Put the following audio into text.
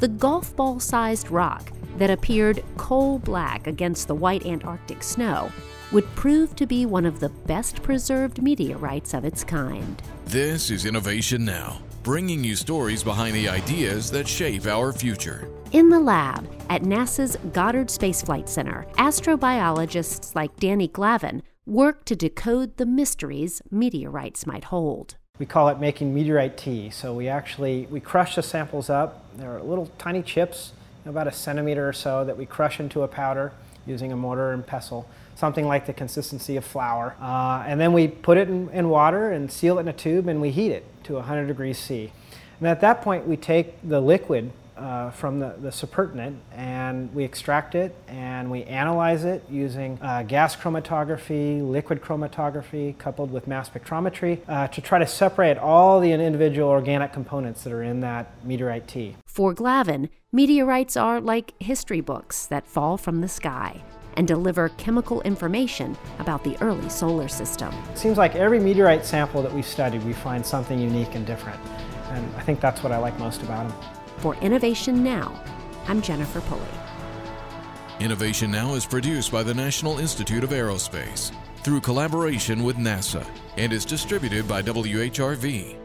the golf ball sized rock that appeared coal black against the white Antarctic snow would prove to be one of the best preserved meteorites of its kind. This is Innovation Now, bringing you stories behind the ideas that shape our future. In the lab at NASA's Goddard Space Flight Center, astrobiologists like Danny Glavin work to decode the mysteries meteorites might hold. We call it making meteorite tea. So we actually we crush the samples up. They're little tiny chips, about a centimeter or so, that we crush into a powder using a mortar and pestle, something like the consistency of flour. Uh, and then we put it in, in water and seal it in a tube and we heat it to 100 degrees C. And at that point, we take the liquid uh, from the, the and we extract it and we analyze it using uh, gas chromatography, liquid chromatography, coupled with mass spectrometry uh, to try to separate all the individual organic components that are in that meteorite tea. For Glavin, meteorites are like history books that fall from the sky and deliver chemical information about the early solar system. It seems like every meteorite sample that we've studied, we find something unique and different. And I think that's what I like most about them. For Innovation Now, I'm Jennifer Pulley. Innovation Now is produced by the National Institute of Aerospace through collaboration with NASA and is distributed by WHRV.